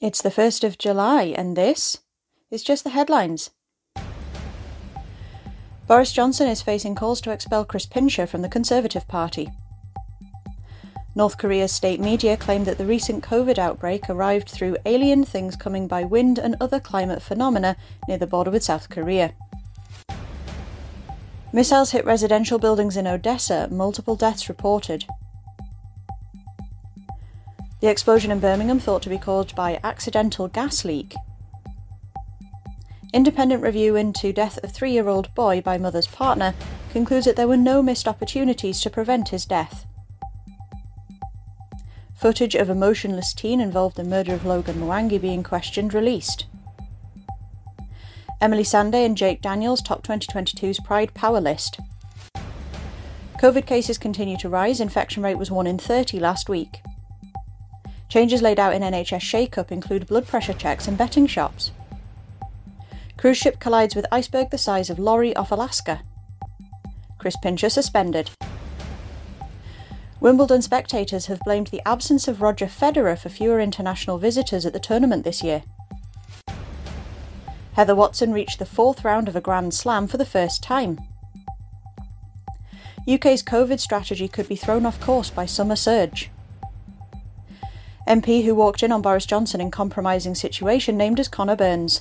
It's the 1st of July, and this is just the headlines. Boris Johnson is facing calls to expel Chris Pincher from the Conservative Party. North Korea's state media claim that the recent COVID outbreak arrived through alien things coming by wind and other climate phenomena near the border with South Korea. Missiles hit residential buildings in Odessa, multiple deaths reported. The explosion in Birmingham thought to be caused by accidental gas leak. Independent review into death of three-year-old boy by mother's partner concludes that there were no missed opportunities to prevent his death. Footage of a motionless teen involved in murder of Logan Mwangi being questioned released. Emily Sandé and Jake Daniels top 2022's Pride Power list. COVID cases continue to rise, infection rate was 1 in 30 last week. Changes laid out in NHS shake-up include blood pressure checks and betting shops. Cruise ship collides with iceberg the size of lorry off Alaska. Chris Pincher suspended. Wimbledon spectators have blamed the absence of Roger Federer for fewer international visitors at the tournament this year. Heather Watson reached the fourth round of a Grand Slam for the first time. UK's COVID strategy could be thrown off course by summer surge. MP who walked in on Boris Johnson in compromising situation named as Conor Burns.